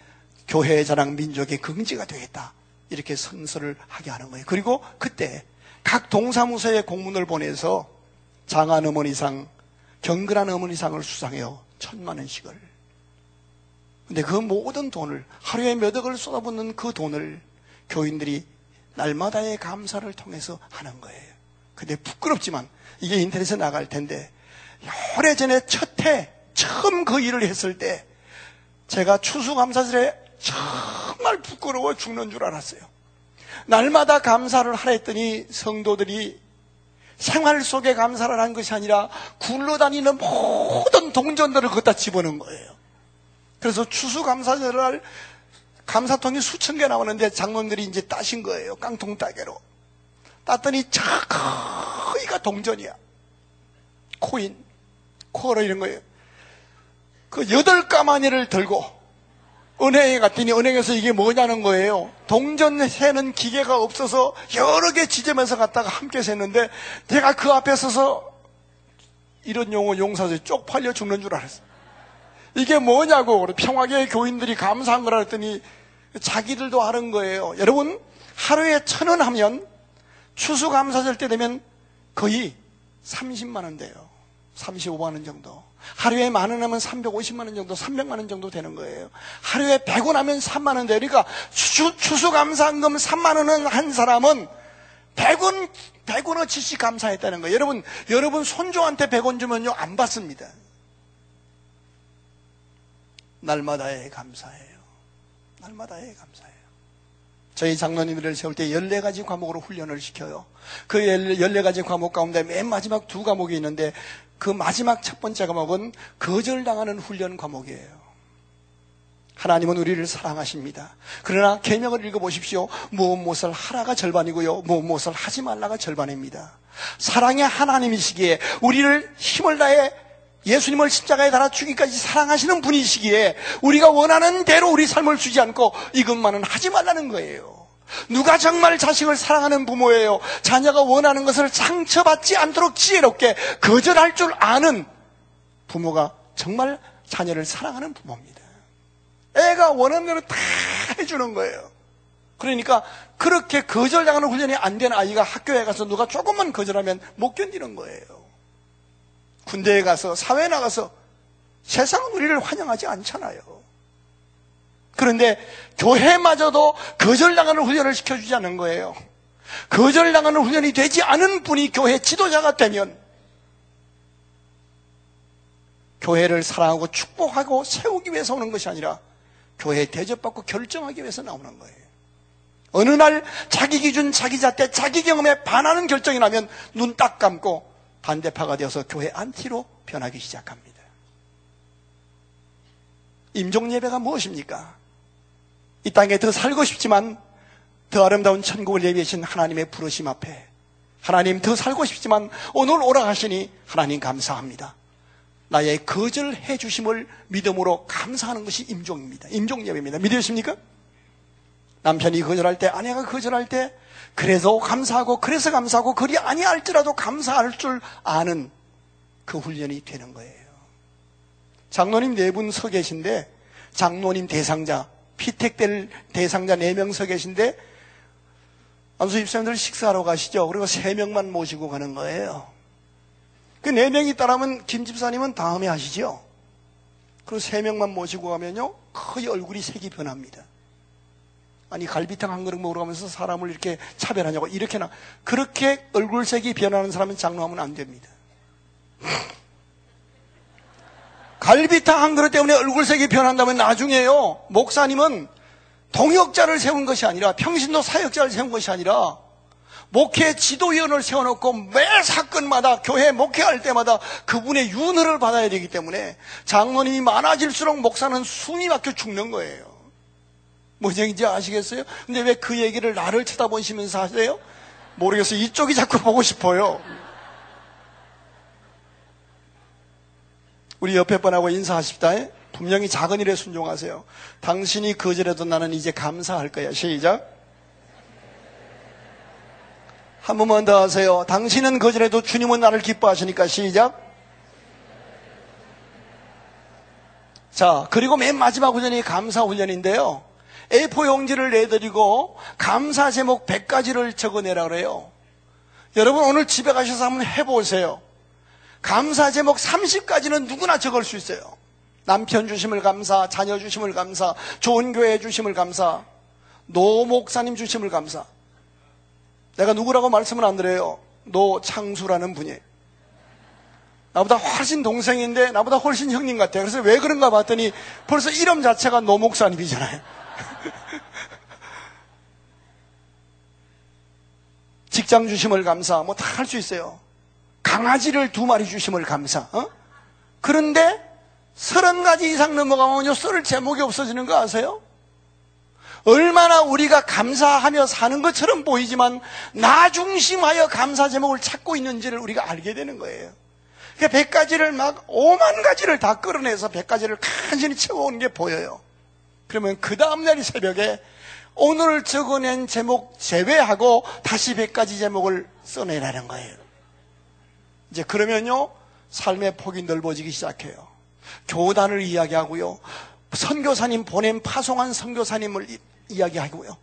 교회의 자랑 민족의 긍지가 되겠다. 이렇게 선서를 하게 하는 거예요. 그리고 그때 각 동사무소에 공문을 보내서 장한 어머니상, 경건한 어머니상을 수상해요. 천만 원씩을. 근데 그 모든 돈을 하루에 몇 억을 쏟아붓는 그 돈을 교인들이 날마다의 감사를 통해서 하는 거예요. 근데 부끄럽지만 이게 인터넷에 나갈 텐데 오래전에 첫해 처음 그 일을 했을 때 제가 추수감사절에 정말 부끄러워 죽는 줄 알았어요. 날마다 감사를 하라 했더니 성도들이 생활 속에 감사를 한 것이 아니라 굴러다니는 모든 동전들을 거기다 집어넣은 거예요. 그래서 추수감사절을 할 감사통이 수천 개 나오는데 장로들이 이제 따신 거예요. 깡통 따개로. 땄더니 거의가 동전이야. 코인, 코어로 이런 거예요. 그 여덟 가마니를 들고 은행에 갔더니 은행에서 이게 뭐냐는 거예요. 동전 세는 기계가 없어서 여러 개 지점에서 갔다가 함께 셌는데 내가 그 앞에 서서 이런 용어 용사들 쪽팔려 죽는 줄 알았어. 이게 뭐냐고 평화계 교인들이 감사한 거라 했더니 자기들도 하는 거예요. 여러분 하루에 천 원 하면 추수감사절 때 되면 거의 30만 원 돼요. 35만 원 정도. 하루에 만 원 하면 350만 원 정도, 300만 원 정도 되는 거예요. 하루에 100원 하면 3만 원 돼요. 그러니까 추, 수 감사금 3만 원은 한 사람은 100원, 100원어치씩 감사했다는 거예요. 여러분, 여러분 손주한테 100원 주면요, 안 받습니다. 날마다의 감사예요. 날마다의 감사예요. 저희 장로님들을 세울 때 14가지 과목으로 훈련을 시켜요. 그 14가지 과목 가운데 맨 마지막 두 과목이 있는데 그 마지막 첫 번째 과목은 거절당하는 훈련 과목이에요. 하나님은 우리를 사랑하십니다. 그러나 계명을 읽어보십시오. 무엇 무엇을 하라가 절반이고요. 무엇 무엇을 하지 말라가 절반입니다. 사랑의 하나님이시기에 우리를 힘을 다해 예수님을 십자가에 달아 죽기까지 사랑하시는 분이시기에 우리가 원하는 대로 우리 삶을 주지 않고 이것만은 하지 말라는 거예요. 누가 정말 자식을 사랑하는 부모예요? 자녀가 원하는 것을 상처받지 않도록 지혜롭게 거절할 줄 아는 부모가 정말 자녀를 사랑하는 부모입니다. 애가 원하는 대로 다 해주는 거예요. 그러니까 그렇게 거절당하는 훈련이 안 된 아이가 학교에 가서 누가 조금만 거절하면 못 견디는 거예요. 군대에 가서 사회에 나가서 세상은 우리를 환영하지 않잖아요. 그런데 교회마저도 거절당하는 훈련을 시켜주지 않는 거예요. 거절당하는 훈련이 되지 않은 분이 교회 지도자가 되면 교회를 사랑하고 축복하고 세우기 위해서 오는 것이 아니라 교회 대접받고 결정하기 위해서 나오는 거예요. 어느 날 자기 기준, 자기 잣대, 자기 경험에 반하는 결정이 나면 눈 딱 감고 반대파가 되어서 교회 안티로 변하기 시작합니다. 임종 예배가 무엇입니까? 이 땅에 더 살고 싶지만 더 아름다운 천국을 예비하신 하나님의 부르심 앞에 하나님 더 살고 싶지만 오늘 오라 하시니 하나님 감사합니다. 나의 거절 해 주심을 믿음으로 감사하는 것이 임종입니다. 임종 예배입니다. 믿으십니까? 남편이 거절할 때, 아내가 거절할 때, 그래도 감사하고, 그래서 감사하고, 그리 아니할지라도 감사할 줄 아는 그 훈련이 되는 거예요. 장로님 네 분 서 계신데, 장로님 대상자 피택될 대상자 4명 서 계신데 안수 집사님들 식사하러 가시죠. 그리고 3명만 모시고 가는 거예요. 그 4명이 따라면 김 집사님은 다음에 하시죠. 그리고 3명만 모시고 가면요. 거의 얼굴이 색이 변합니다. 아니 갈비탕 한 그릇 먹으러 가면서 사람을 이렇게 차별하냐고 이렇게나 그렇게 얼굴색이 변하는 사람은 장로하면 안 됩니다. 갈비탕 한 그릇 때문에 얼굴색이 변한다면 나중에요. 목사님은 동역자를 세운 것이 아니라 평신도 사역자를 세운 것이 아니라 목회 지도위원을 세워놓고 매 사건마다 교회 목회할 때마다 그분의 윤허를 받아야 되기 때문에 장로님이 많아질수록 목사는 숨이 막혀 죽는 거예요. 무슨 얘기인지 아시겠어요? 근데 왜 그 얘기를 나를 쳐다보시면서 하세요? 모르겠어요. 이쪽이 자꾸 보고 싶어요. 우리 옆에 분하고 인사하십다. 분명히 작은 일에 순종하세요. 당신이 거절해도 나는 이제 감사할 거야. 시작. 한 번만 더 하세요. 당신은 거절해도 주님은 나를 기뻐하시니까 시작. 자, 그리고 맨 마지막 훈련이 감사 훈련인데요. A4 용지를 내드리고 감사 제목 100가지를 적어내라 그래요. 여러분 오늘 집에 가셔서 한번 해보세요. 감사 제목 30가지는 누구나 적을 수 있어요. 남편 주심을 감사, 자녀 주심을 감사, 좋은 교회 주심을 감사, 노 목사님 주심을 감사. 내가 누구라고 말씀을 안 드려요. 노 창수라는 분이. 나보다 훨씬 동생인데 나보다 훨씬 형님 같아요. 그래서 왜 그런가 봤더니 벌써 이름 자체가 노 목사님이잖아요. 직장 주심을 감사, 뭐 다 할 수 있어요. 강아지를 두 마리 주심을 감사. 어? 그런데 서른 가지 이상 넘어가면요 쓸 제목이 없어지는 거 아세요? 얼마나 우리가 감사하며 사는 것처럼 보이지만 나 중심하여 감사 제목을 찾고 있는지를 우리가 알게 되는 거예요. 그러니까 백 가지를 막 오만 가지를 다 끌어내서 백 가지를 간신히 채워오는 게 보여요. 그러면 그 다음날 새벽에 오늘 적어낸 제목 제외하고 다시 백 가지 제목을 써내라는 거예요. 이제 그러면요 삶의 폭이 넓어지기 시작해요. 교단을 이야기하고요. 선교사님 보낸 파송한 선교사님을 이야기하고요.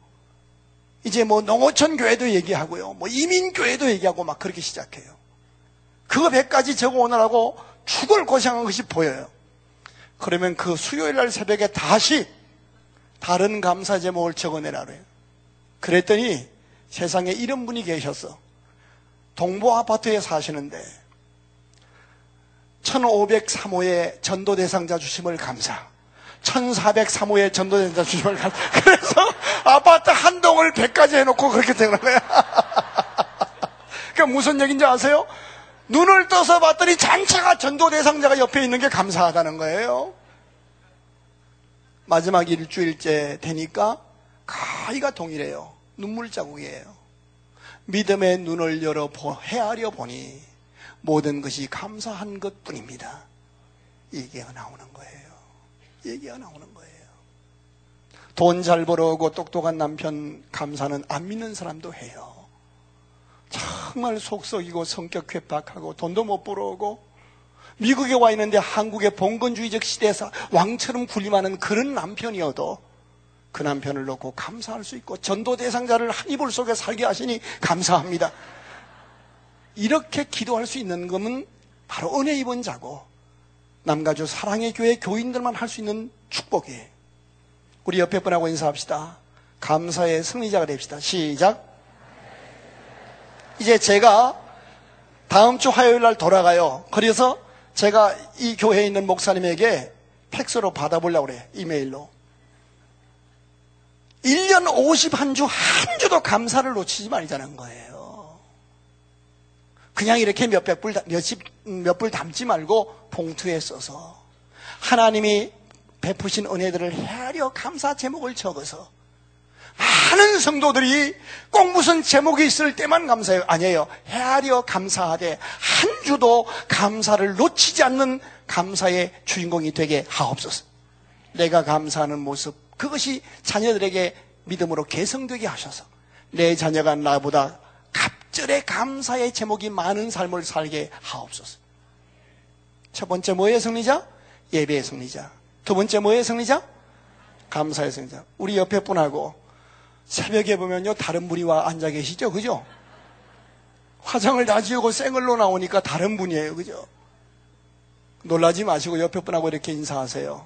이제 뭐 농어촌 교회도 얘기하고요. 뭐 이민 교회도 얘기하고 막 그렇게 시작해요. 그거 100가지 적어 오느라고 죽을 고생한 것이 보여요. 그러면 그 수요일 날 새벽에 다시 다른 감사 제목을 적어내라 그래요. 그랬더니 세상에 이런 분이 계셨어. 동보 아파트에 사시는데 1503호의 전도 대상자 주심을 감사. 1403호의 전도 대상자 주심을 감사. 그래서 아파트 한 동을 100까지 해놓고 그렇게 되는 거야. 그러니까 무슨 얘기인지 아세요? 눈을 떠서 봤더니 전체가 전도 대상자가 옆에 있는 게 감사하다는 거예요. 마지막 일주일째 되니까 가위가 동일해요. 눈물 자국이에요. 믿음의 눈을 열어 헤아려 보니 모든 것이 감사한 것 뿐입니다. 얘기가 나오는 거예요. 얘기가 나오는 거예요. 돈 잘 벌어오고 똑똑한 남편 감사는 안 믿는 사람도 해요. 정말 속썩이고 성격 괴팍하고 돈도 못 벌어오고 미국에 와 있는데 한국의 봉건주의적 시대에서 왕처럼 군림하는 그런 남편이어도 그 남편을 놓고 감사할 수 있고 전도 대상자를 한 이불 속에 살게 하시니 감사합니다. 이렇게 기도할 수 있는 것은 바로 은혜 입은 자고 남가주 사랑의 교회 교인들만 할 수 있는 축복이에요. 우리 옆에 분하고 인사합시다. 감사의 승리자가 됩시다. 시작. 이제 제가 다음 주 화요일 날 돌아가요. 그래서 제가 이 교회에 있는 목사님에게 팩스로 받아보려고 그래요. 이메일로. 1년 51주 한 주도 감사를 놓치지 말자는 거예요. 그냥 이렇게 몇백 불, 몇십, 몇 불 담지 말고 봉투에 써서 하나님이 베푸신 은혜들을 헤아려 감사 제목을 적어서 많은 성도들이 꼭 무슨 제목이 있을 때만 감사해요. 아니에요. 헤아려 감사하되 한 주도 감사를 놓치지 않는 감사의 주인공이 되게 하옵소서. 내가 감사하는 모습, 그것이 자녀들에게 믿음으로 개성되게 하셔서 내 자녀가 나보다 갑절의 감사의 제목이 많은 삶을 살게 하옵소서. 첫 번째 뭐의 승리자? 예배의 승리자. 두 번째 뭐의 승리자? 감사의 성자. 우리 옆에 분하고 새벽에 보면요, 다른 분이 와 앉아 계시죠? 그죠? 화장을 다 지우고 생얼로 나오니까 다른 분이에요. 그죠? 놀라지 마시고 옆에 분하고 이렇게 인사하세요.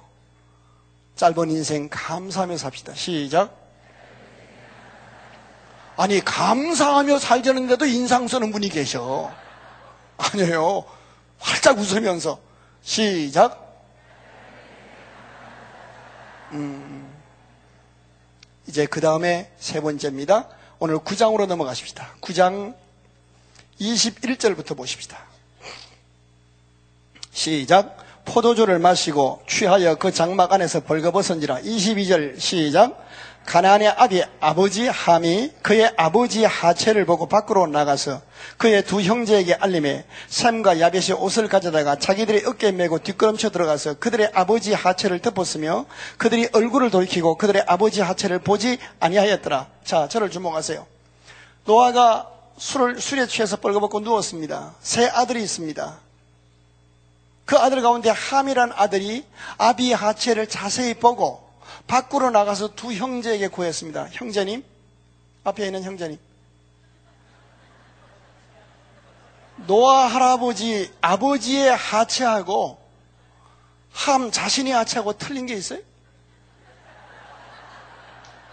짧은 인생 감사하며 삽시다. 시작. 아니, 감사하며 살자는데도 인상 쓰는 분이 계셔. 아니에요. 활짝 웃으면서. 시작. 음, 이제 그 다음에 세 번째입니다. 오늘 9장으로 넘어가십시다. 9장 21절부터 보십시다. 시작. 포도주를 마시고 취하여 그 장막 안에서 벌거벗은지라. 22절 시작. 가나안의 아비 아버지 함이 그의 아버지 하체를 보고 밖으로 나가서 그의 두 형제에게 알림해 샘과 야벳이 옷을 가져다가 자기들의 어깨에 메고 뒷걸음쳐 들어가서 그들의 아버지 하체를 덮었으며 그들이 얼굴을 돌이키고 그들의 아버지 하체를 보지 아니하였더라. 자, 저를 주목하세요. 노아가 술을 술에 취해서 벌거벗고 누웠습니다. 세 아들이 있습니다. 그 아들 가운데 함이란 아들이 아비 하체를 자세히 보고 밖으로 나가서 두 형제에게 구했습니다. 형제님, 앞에 있는 형제님. 노아 할아버지, 아버지의 하체하고 함 자신의 하체하고 틀린 게 있어요?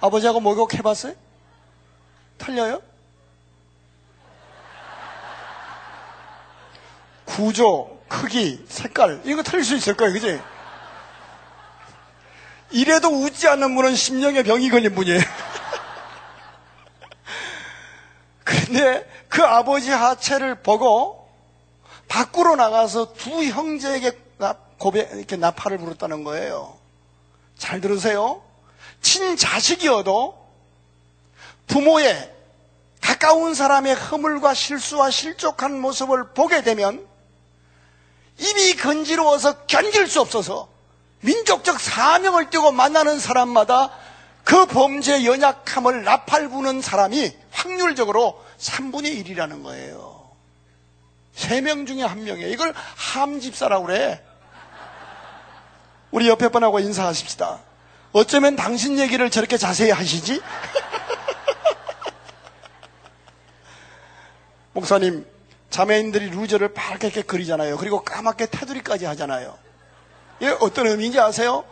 아버지하고 목욕 해봤어요? 틀려요? 구조, 크기, 색깔, 이거 틀릴 수 있을 거예요, 그지? 이래도 웃지 않는 분은 심령의 병이 걸린 분이에요. 근데 그 아버지 하체를 보고 밖으로 나가서 두 형제에게 고백, 이렇게 나팔을 불었다는 거예요. 잘 들으세요. 친자식이어도 부모의 가까운 사람의 허물과 실수와 실족한 모습을 보게 되면 입이 건지러워서 견딜 수 없어서 민족적 사명을 띠고 만나는 사람마다 그 범죄 연약함을 나팔 부는 사람이 확률적으로 3분의 1이라는 거예요. 3명 중에 한 명이에요. 이걸 함집사라고 그래. 우리 옆에 분하고 인사하십시다. 어쩌면 당신 얘기를 저렇게 자세히 하시지? 목사님, 자매인들이 루저를 밝게 그리잖아요. 그리고 까맣게 테두리까지 하잖아요. 이게 어떤 의미인지 아세요?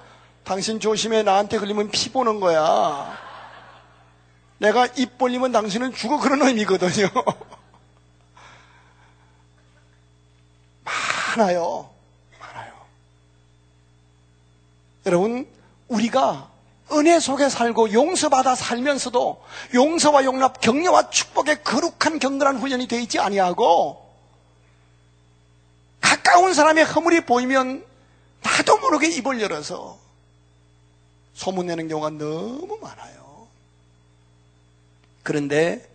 당신 조심해 나한테 걸리면 피 보는 거야. 내가 입 벌리면 당신은 죽어 그런 의미거든요. 많아요. 많아요. 여러분, 우리가 은혜 속에 살고 용서받아 살면서도 용서와 용납, 격려와 축복의 거룩한 경건한 훈련이 되어 있지 아니하고 가까운 사람의 허물이 보이면 나도 모르게 입을 열어서 소문내는 경우가 너무 많아요. 그런데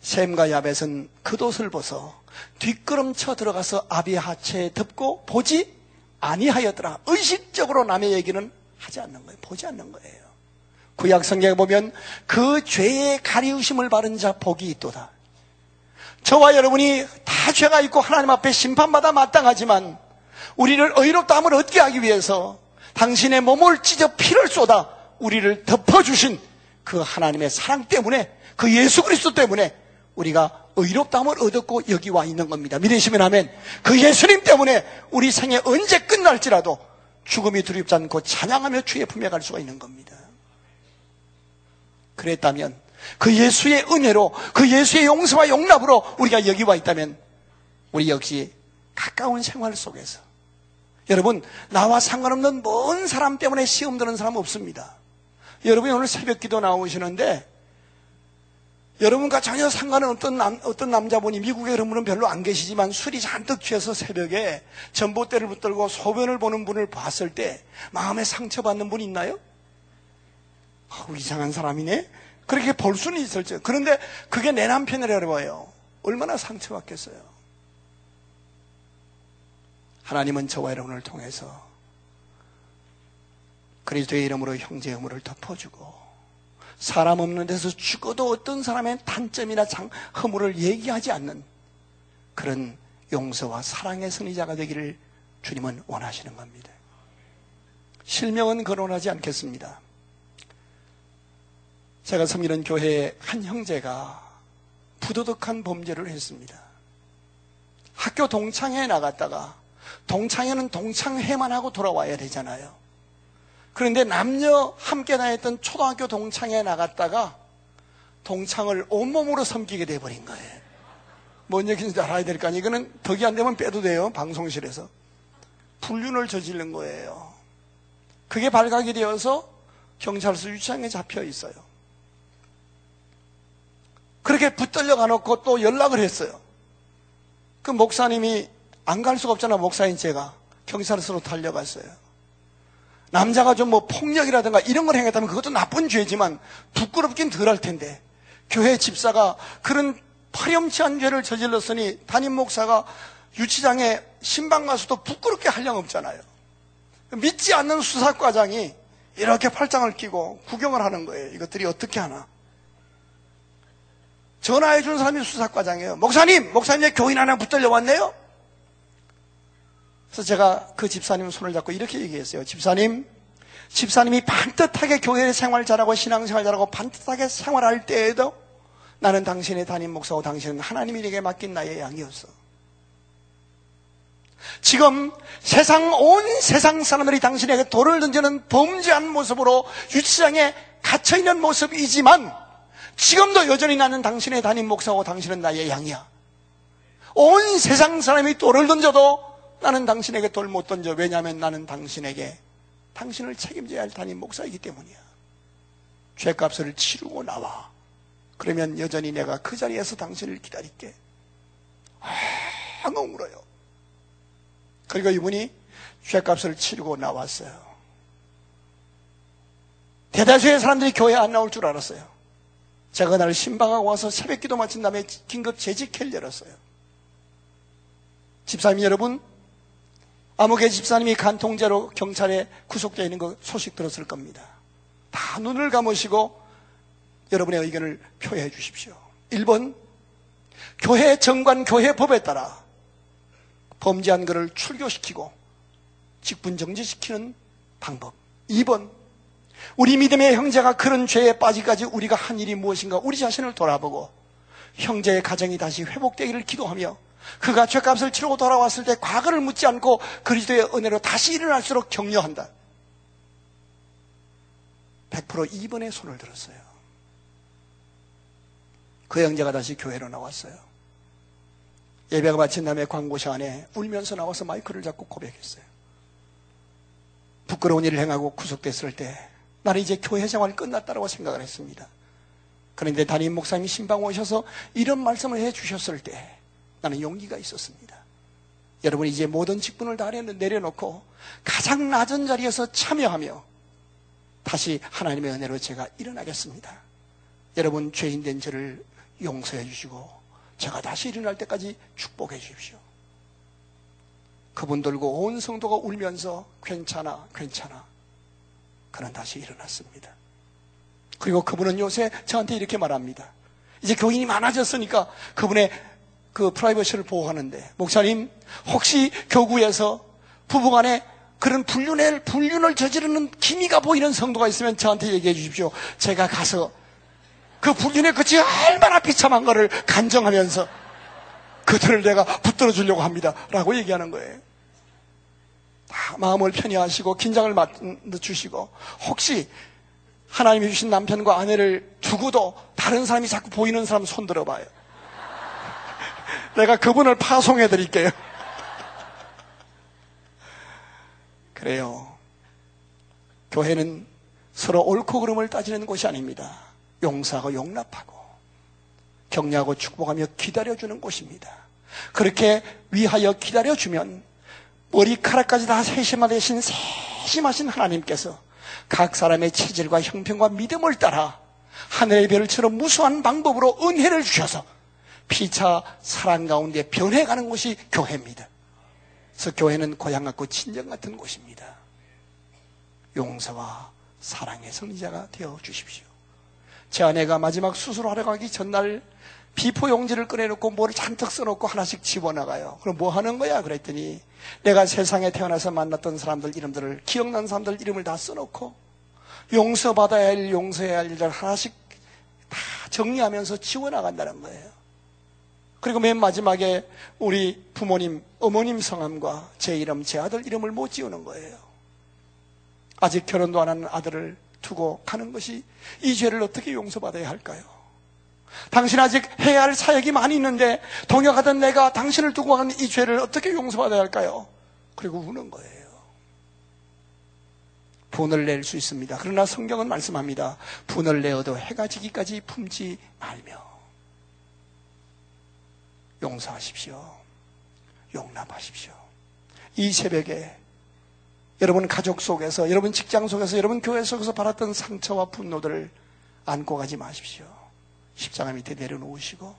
샘과 야벳은 겉옷을 벗어 뒷걸음쳐 들어가서 아비 하체에 덮고 보지 아니하였더라. 의식적으로 남의 얘기는 하지 않는 거예요. 보지 않는 거예요. 구약 성경에 보면 그 죄의 가리우심을 바른 자 복이 있도다. 저와 여러분이 다 죄가 있고 하나님 앞에 심판받아 마땅하지만 우리를 의롭다 함을 얻게 하기 위해서 당신의 몸을 찢어 피를 쏟아 우리를 덮어주신 그 하나님의 사랑 때문에 그 예수 그리스도 때문에 우리가 의롭다함을 얻었고 여기 와 있는 겁니다. 믿으시면 하면 그 예수님 때문에 우리 생에 언제 끝날지라도 죽음이 두렵지 않고 찬양하며 주의 품에 갈 수가 있는 겁니다. 그랬다면 그 예수의 은혜로 그 예수의 용서와 용납으로 우리가 여기 와 있다면 우리 역시 가까운 생활 속에서 여러분, 나와 상관없는 먼 사람 때문에 시험 드는 사람 없습니다. 여러분이 오늘 새벽 기도 나오시는데, 여러분과 전혀 상관은 없던 남, 어떤 남자분이 미국에 그런 분은 별로 안 계시지만 술이 잔뜩 취해서 새벽에 전봇대를 붙들고 소변을 보는 분을 봤을 때 마음에 상처받는 분 있나요? 아우, 이상한 사람이네? 그렇게 볼 수는 있을지. 그런데 그게 내 남편이라고 봐요. 얼마나 상처받겠어요. 하나님은 저와 여러분을 통해서 그리스도의 이름으로 형제의 허물을 덮어주고 사람 없는 데서 죽어도 어떤 사람의 단점이나 장, 허물을 얘기하지 않는 그런 용서와 사랑의 선의자가 되기를 주님은 원하시는 겁니다. 실명은 거론하지 않겠습니다. 제가 섬기는 교회의 한 형제가 부도덕한 범죄를 했습니다. 학교 동창회에 나갔다가 동창회는 동창회만 하고 돌아와야 되잖아요. 그런데 남녀 함께 다녔던 초등학교 동창회에 나갔다가 동창을 온몸으로 섬기게 돼버린 거예요. 뭔 얘기인지 알아야 될 거 아니에요. 이거는 덕이 안 되면 빼도 돼요. 방송실에서. 불륜을 저지른 거예요. 그게 발각이 되어서 경찰서 유치장에 잡혀 있어요. 그렇게 붙들려 가놓고 또 연락을 했어요. 그 목사님이 안 갈 수가 없잖아, 목사인 제가. 경찰서로 달려갔어요. 남자가 좀 뭐 폭력이라든가 이런 걸 행했다면 그것도 나쁜 죄지만 부끄럽긴 덜 할 텐데. 교회 집사가 그런 파렴치한 죄를 저질렀으니 담임 목사가 유치장에 신방 가서도 부끄럽게 할 양 없잖아요. 믿지 않는 수사과장이 이렇게 팔짱을 끼고 구경을 하는 거예요. 이것들이 어떻게 하나. 전화해 준 사람이 수사과장이에요. 목사님, 목사님 교인 하나 붙들려 왔네요? 그래서 제가 그 집사님 손을 잡고 이렇게 얘기했어요. 집사님, 집사님이 반듯하게 교회 생활 잘하고 신앙생활 잘하고 반듯하게 생활할 때에도 나는 당신의 담임 목사고 당신은 하나님이 내게 맡긴 나의 양이었어. 지금 세상 온 세상 사람들이 당신에게 돌을 던지는 범죄한 모습으로 유치장에 갇혀 있는 모습이지만 지금도 여전히 나는 당신의 담임 목사고 당신은 나의 양이야. 온 세상 사람이 돌을 던져도 나는 당신에게 돌 못 던져. 왜냐하면 나는 당신에게 당신을 책임져야 할 담임 목사이기 때문이야. 죄값을 치르고 나와. 그러면 여전히 내가 그 자리에서 당신을 기다릴게. 엉엉 울어요. 그리고 이분이 죄값을 치르고 나왔어요. 대다수의 사람들이 교회 안 나올 줄 알았어요. 제가 그날 신방하고 와서 새벽 기도 마친 다음에 긴급 재직회를 열었어요. 집사님 여러분, 아무개 집사님이 간통죄로 경찰에 구속되어 있는 거 소식 들었을 겁니다. 다 눈을 감으시고 여러분의 의견을 표해 주십시오. 1번, 교회 정관 교회 법에 따라 범죄한 것을 출교시키고 직분 정지시키는 방법. 2번, 우리 믿음의 형제가 그런 죄에 빠지기까지 우리가 한 일이 무엇인가 우리 자신을 돌아보고 형제의 가정이 다시 회복되기를 기도하며 그가 죄값을 치르고 돌아왔을 때 과거를 묻지 않고 그리스도의 은혜로 다시 일어날수록 격려한다. 100% 2번의 손을 들었어요. 그 형제가 다시 교회로 나왔어요. 예배가 마친 다음에 광고샤 안에 울면서 나와서 마이크를 잡고 고백했어요. 부끄러운 일을 행하고 구속됐을 때 나는 이제 교회 생활이 끝났다고 생각을 했습니다. 그런데 담임 목사님이 신방 오셔서 이런 말씀을 해 주셨을 때 나는 용기가 있었습니다. 여러분 이제 모든 직분을 다 내려놓고 가장 낮은 자리에서 참여하며 다시 하나님의 은혜로 제가 일어나겠습니다. 여러분 죄인 된 저를 용서해 주시고 제가 다시 일어날 때까지 축복해 주십시오. 그분 들고 온 성도가 울면서 괜찮아 괜찮아 그는 다시 일어났습니다. 그리고 그분은 요새 저한테 이렇게 말합니다. 이제 교인이 많아졌으니까 그분의 그 프라이버시를 보호하는데 목사님 혹시 교구에서 부부 간에 그런 불륜을 불륜을 저지르는 기미가 보이는 성도가 있으면 저한테 얘기해 주십시오. 제가 가서 그 불륜의 끝이 얼마나 비참한 것을 간정하면서 그들을 내가 붙들어 주려고 합니다. 라고 얘기하는 거예요. 마음을 편히 하시고 긴장을 맞추시고 혹시 하나님이 주신 남편과 아내를 두고도 다른 사람이 자꾸 보이는 사람 손 들어 봐요. 내가 그분을 파송해 드릴게요. 그래요. 교회는 서로 옳고 그름을 따지는 곳이 아닙니다. 용서하고 용납하고 격려하고 축복하며 기다려주는 곳입니다. 그렇게 위하여 기다려주면 머리카락까지 다 세심하 되신 세심하신 하나님께서 각 사람의 체질과 형편과 믿음을 따라 하늘의 별처럼 무수한 방법으로 은혜를 주셔서 피차 사랑 가운데 변해가는 곳이 교회입니다. 그래서 교회는 고향 같고 친정 같은 곳입니다. 용서와 사랑의 승리자가 되어 주십시오. 제 아내가 마지막 수술하러 가기 전날 B4 용지를 꺼내놓고 뭐를 잔뜩 써놓고 하나씩 집어나가요. 그럼 뭐 하는 거야? 그랬더니 내가 세상에 태어나서 만났던 사람들 이름들을 기억난 사람들 이름을 다 써놓고 용서받아야 할 용서해야 할 일을 하나씩 정리하면서 지워나간다는 거예요. 그리고 맨 마지막에 우리 부모님, 어머님 성함과 제 이름, 제 아들 이름을 못 지우는 거예요. 아직 결혼도 안 하는 아들을 두고 가는 것이 이 죄를 어떻게 용서받아야 할까요? 당신 아직 해야 할 사역이 많이 있는데 동역하던 내가 당신을 두고 가는 이 죄를 어떻게 용서받아야 할까요? 그리고 우는 거예요. 분을 낼 수 있습니다. 그러나 성경은 말씀합니다. 분을 내어도 해가 지기까지 품지 말며 용서하십시오. 용납하십시오. 이 새벽에 여러분 가족 속에서, 여러분 직장 속에서, 여러분 교회 속에서 받았던 상처와 분노들을 안고 가지 마십시오. 십자가 밑에 내려놓으시고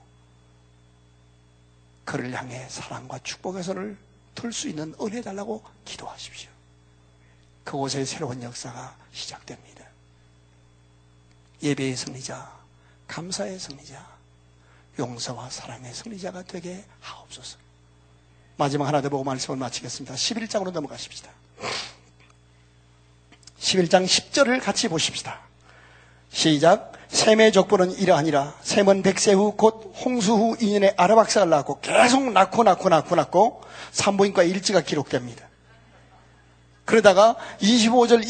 그를 향해 사랑과 축복의 손을 들 수 있는 은혜 달라고 기도하십시오. 그곳에 새로운 역사가 시작됩니다. 예배의 승리자, 감사의 승리자, 용서와 사랑의 승리자가 되게 하옵소서. 마지막 하나 더 보고 말씀을 마치겠습니다. 11장으로 넘어가십시다. 11장 10절을 같이 보십시다. 시작. 셈의 족보는 이러하니라. 셈은 백세 후 곧 홍수 후 2년에 아르박사를 낳고 계속 낳고 낳고 낳고 낳고 산부인과 일지가 기록됩니다. 그러다가 25절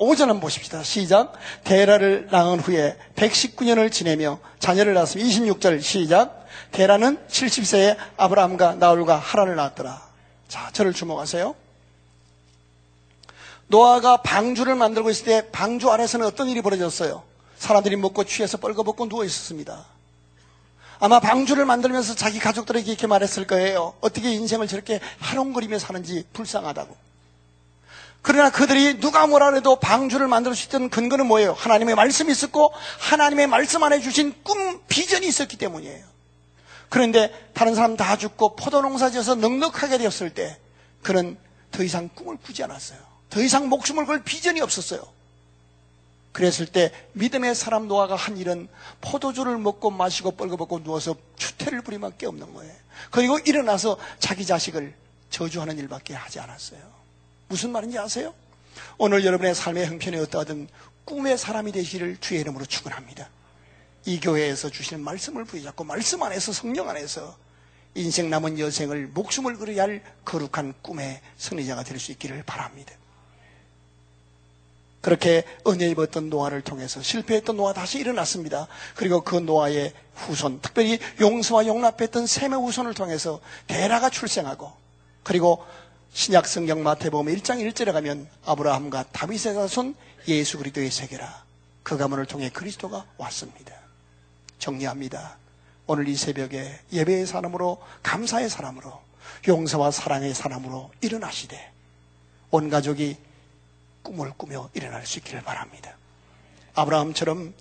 25절 한번 보십시다. 시작. 데라를 낳은 후에 119년을 지내며 자녀를 낳았으며 26절 시작. 데라는 70세에 아브라함과 나홀과 하란을 낳았더라. 자, 저를 주목하세요. 노아가 방주를 만들고 있을 때 방주 아래서는 어떤 일이 벌어졌어요? 사람들이 먹고 취해서 뻘거벗고 누워 있었습니다. 아마 방주를 만들면서 자기 가족들에게 이렇게 말했을 거예요. 어떻게 인생을 저렇게 해롱거리며 사는지 불쌍하다고. 그러나 그들이 누가 뭐라 해도 방주를 만들 수 있던 근거는 뭐예요? 하나님의 말씀이 있었고 하나님의 말씀 안에 주신 꿈, 비전이 있었기 때문이에요. 그런데 다른 사람 다 죽고 포도농사 지어서 넉넉하게 되었을 때 그는 더 이상 꿈을 꾸지 않았어요. 더 이상 목숨을 걸 비전이 없었어요. 그랬을 때 믿음의 사람 노아가 한 일은 포도주를 먹고 마시고 뻘거벗고 누워서 추태를 부리면 게 없는 거예요. 그리고 일어나서 자기 자식을 저주하는 일밖에 하지 않았어요. 무슨 말인지 아세요? 오늘 여러분의 삶의 형편이 어떠하든 꿈의 사람이 되시기를 주의 이름으로 축원합니다. 이 교회에서 주시는 말씀을 부여잡고 말씀 안에서 성령 안에서 인생 남은 여생을 목숨을 걸어야 할 거룩한 꿈의 승리자가 될 수 있기를 바랍니다. 그렇게 은혜 입었던 노아를 통해서 실패했던 노아 다시 일어났습니다. 그리고 그 노아의 후손, 특별히 용서와 용납했던 셈의 후손을 통해서 대라가 출생하고 그리고 신약 성경 마태복음 1장 1절에 가면 아브라함과 다윗의 자손 예수 그리스도의 세계라 그 가문을 통해 그리스도가 왔습니다. 정리합니다. 오늘 이 새벽에 예배의 사람으로 감사의 사람으로 용서와 사랑의 사람으로 일어나시되 온 가족이 꿈을 꾸며 일어날 수 있기를 바랍니다. 아브라함처럼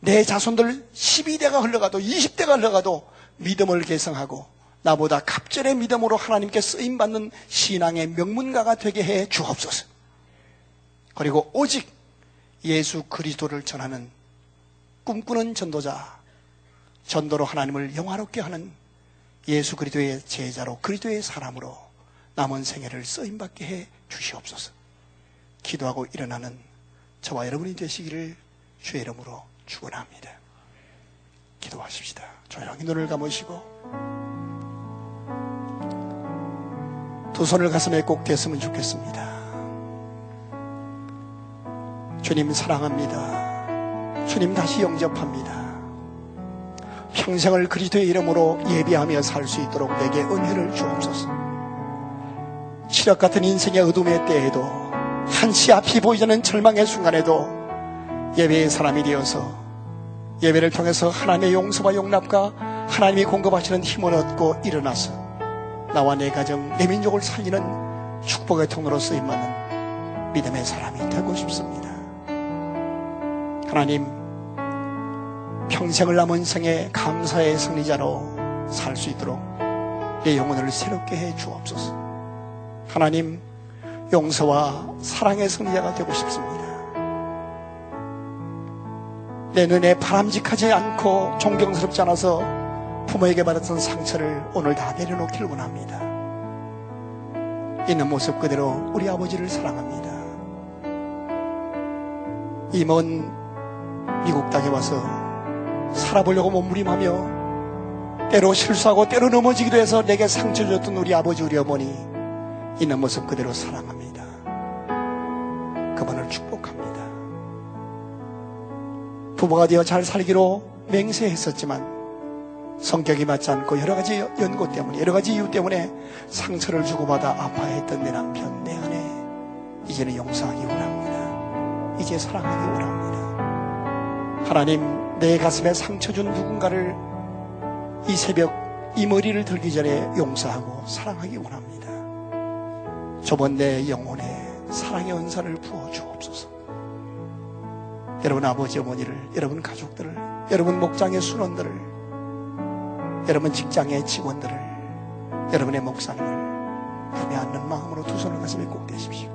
내 자손들 12대가 흘러가도 20대가 흘러가도 믿음을 개성하고 나보다 갑절의 믿음으로 하나님께 쓰임받는 신앙의 명문가가 되게 해 주옵소서. 그리고 오직 예수 그리스도를 전하는 꿈꾸는 전도자, 전도로 하나님을 영화롭게 하는 예수 그리스도의 제자로 그리스도의 사람으로 남은 생애를 쓰임받게 해 주시옵소서. 기도하고 일어나는 저와 여러분이 되시기를 주의 이름으로 축원합니다. 기도하십시다. 조용히 눈을 감으시고 두 손을 가슴에 꼭 댔으면 좋겠습니다. 주님 사랑합니다. 주님 다시 영접합니다. 평생을 그리스도의 이름으로 예비하며 살 수 있도록 내게 은혜를 주옵소서. 시력 같은 인생의 어둠의 때에도 한치 앞이 보이지 않는 절망의 순간에도 예배의 사람이 되어서 예배를 통해서 하나님의 용서와 용납과 하나님이 공급하시는 힘을 얻고 일어나서 나와 내 가정, 내 민족을 살리는 축복의 통로로 쓰임받는 믿음의 사람이 되고 싶습니다. 하나님, 평생을 남은 생에 감사의 승리자로 살 수 있도록 내 영혼을 새롭게 해 주옵소서. 하나님, 용서와 사랑의 승리자가 되고 싶습니다. 내 눈에 바람직하지 않고 존경스럽지 않아서 부모에게 받았던 상처를 오늘 다 내려놓기를 원합니다. 있는 모습 그대로 우리 아버지를 사랑합니다. 이 먼 미국 땅에 와서 살아보려고 몸부림하며 때로 실수하고 때로 넘어지기도 해서 내게 상처 줬던 우리 아버지 우리 어머니 있는 모습 그대로 사랑합니다. 그분을 축복합니다. 부부가 되어 잘 살기로 맹세했었지만 성격이 맞지 않고 여러 가지 연고 때문에 여러 가지 이유 때문에 상처를 주고받아 아파했던 내 남편 내 아내 이제는 용서하기 원합니다. 이제 사랑하기 원합니다. 하나님 내 가슴에 상처 준 누군가를 이 새벽 이 머리를 들기 전에 용서하고 사랑하기 원합니다. 저번 내 영혼에 사랑의 은사를 부어 주옵소서. 여러분 아버지 어머니를 여러분 가족들을 여러분 목장의 순원들을 여러분 직장의 직원들을 여러분의 목사님을 품에 안는 마음으로 두 손을 가슴에 꼭 대십시오.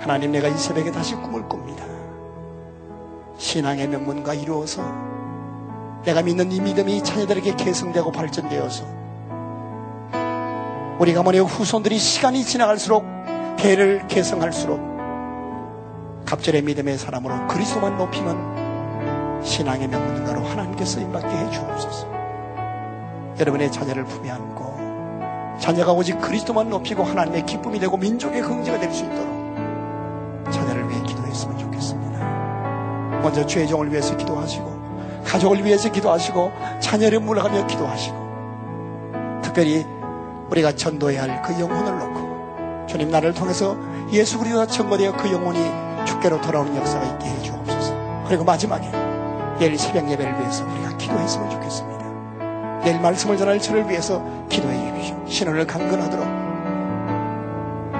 하나님 내가 이 새벽에 다시 꿈을 꿉니다. 신앙의 명문과 이루어서 내가 믿는 이 믿음이 자녀들에게 계승되고 발전되어서 우리 가문의 후손들이 시간이 지나갈수록 대를 계승할수록 갑절의 믿음의 사람으로 그리스도만 높이는 신앙의 명문가로 하나님께 쓰임받게 해 주옵소서. 여러분의 자녀를 품에 안고 자녀가 오직 그리스도만 높이고 하나님의 기쁨이 되고 민족의 긍지가 될 수 있도록 자녀를 위해 기도했으면 좋겠습니다. 먼저 죄종을 위해서 기도하시고 가족을 위해서 기도하시고 자녀를 물러가며 기도하시고 특별히 우리가 전도해야 할 그 영혼을 놓고 주님 나를 통해서 예수 그리스도가 증거되어 그 영혼이 주께로 돌아오는 역사가 있게 해 주옵소서. 그리고 마지막에 내일 새벽 예배를 위해서 우리가 기도했으면 좋겠습니다. 내일 말씀을 전할 저를 위해서 기도해 주십시오. 신원을 강건하도록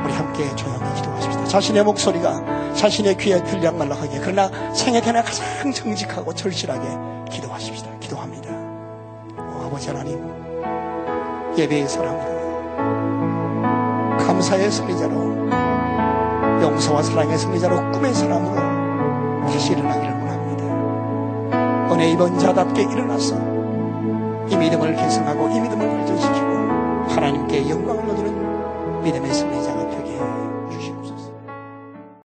우리 함께 조용히 기도하십시다. 자신의 목소리가 자신의 귀에 들려 말락하게 그러나 생애견에 가장 정직하고 절실하게 기도하십시다. 기도합니다. 오, 아버지 하나님 예배의 사람으로 감사의 승리자로 용서와 사랑의 승리자로 꿈의 사람으로 다시 일어나기를 원합니다. 은혜 입은 자답게 일어나서 이 믿음을 개성하고 이 믿음을 발전시키고 하나님께 영광을 얻는 믿음의 승리자가 되게